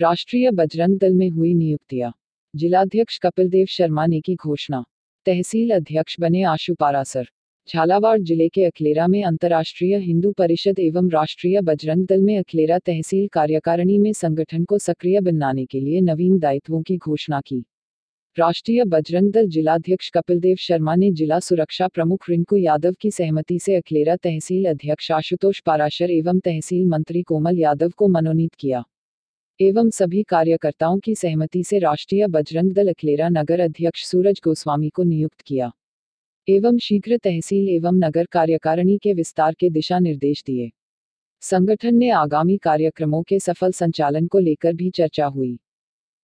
राष्ट्रीय बजरंग दल में हुई नियुक्तियाँ। जिलाध्यक्ष कपिल देव शर्मा ने की घोषणा। तहसील अध्यक्ष बने आशु पारासर। झालावाड़ ज़िले के अखलेरा में अंतर्राष्ट्रीय हिंदू परिषद एवं राष्ट्रीय बजरंग दल में अखलेरा तहसील कार्यकारिणी में संगठन को सक्रिय बनाने के लिए नवीन दायित्वों की घोषणा की। राष्ट्रीय बजरंग दल जिलाध्यक्ष कपिल देव शर्मा ने जिला सुरक्षा प्रमुख रिंकू यादव की सहमति से अखलेरा तहसील अध्यक्ष आशुतोष पाराशर एवं तहसील मंत्री कोमल यादव को मनोनीत किया। एवं सभी कार्यकर्ताओं की सहमति से राष्ट्रीय बजरंग दल अखलेरा नगर अध्यक्ष सूरज गोस्वामी को नियुक्त किया। एवं शीघ्र तहसील एवं नगर कार्यकारिणी के विस्तार के दिशा निर्देश दिए। संगठन ने आगामी कार्यक्रमों के सफल संचालन को लेकर भी चर्चा हुई।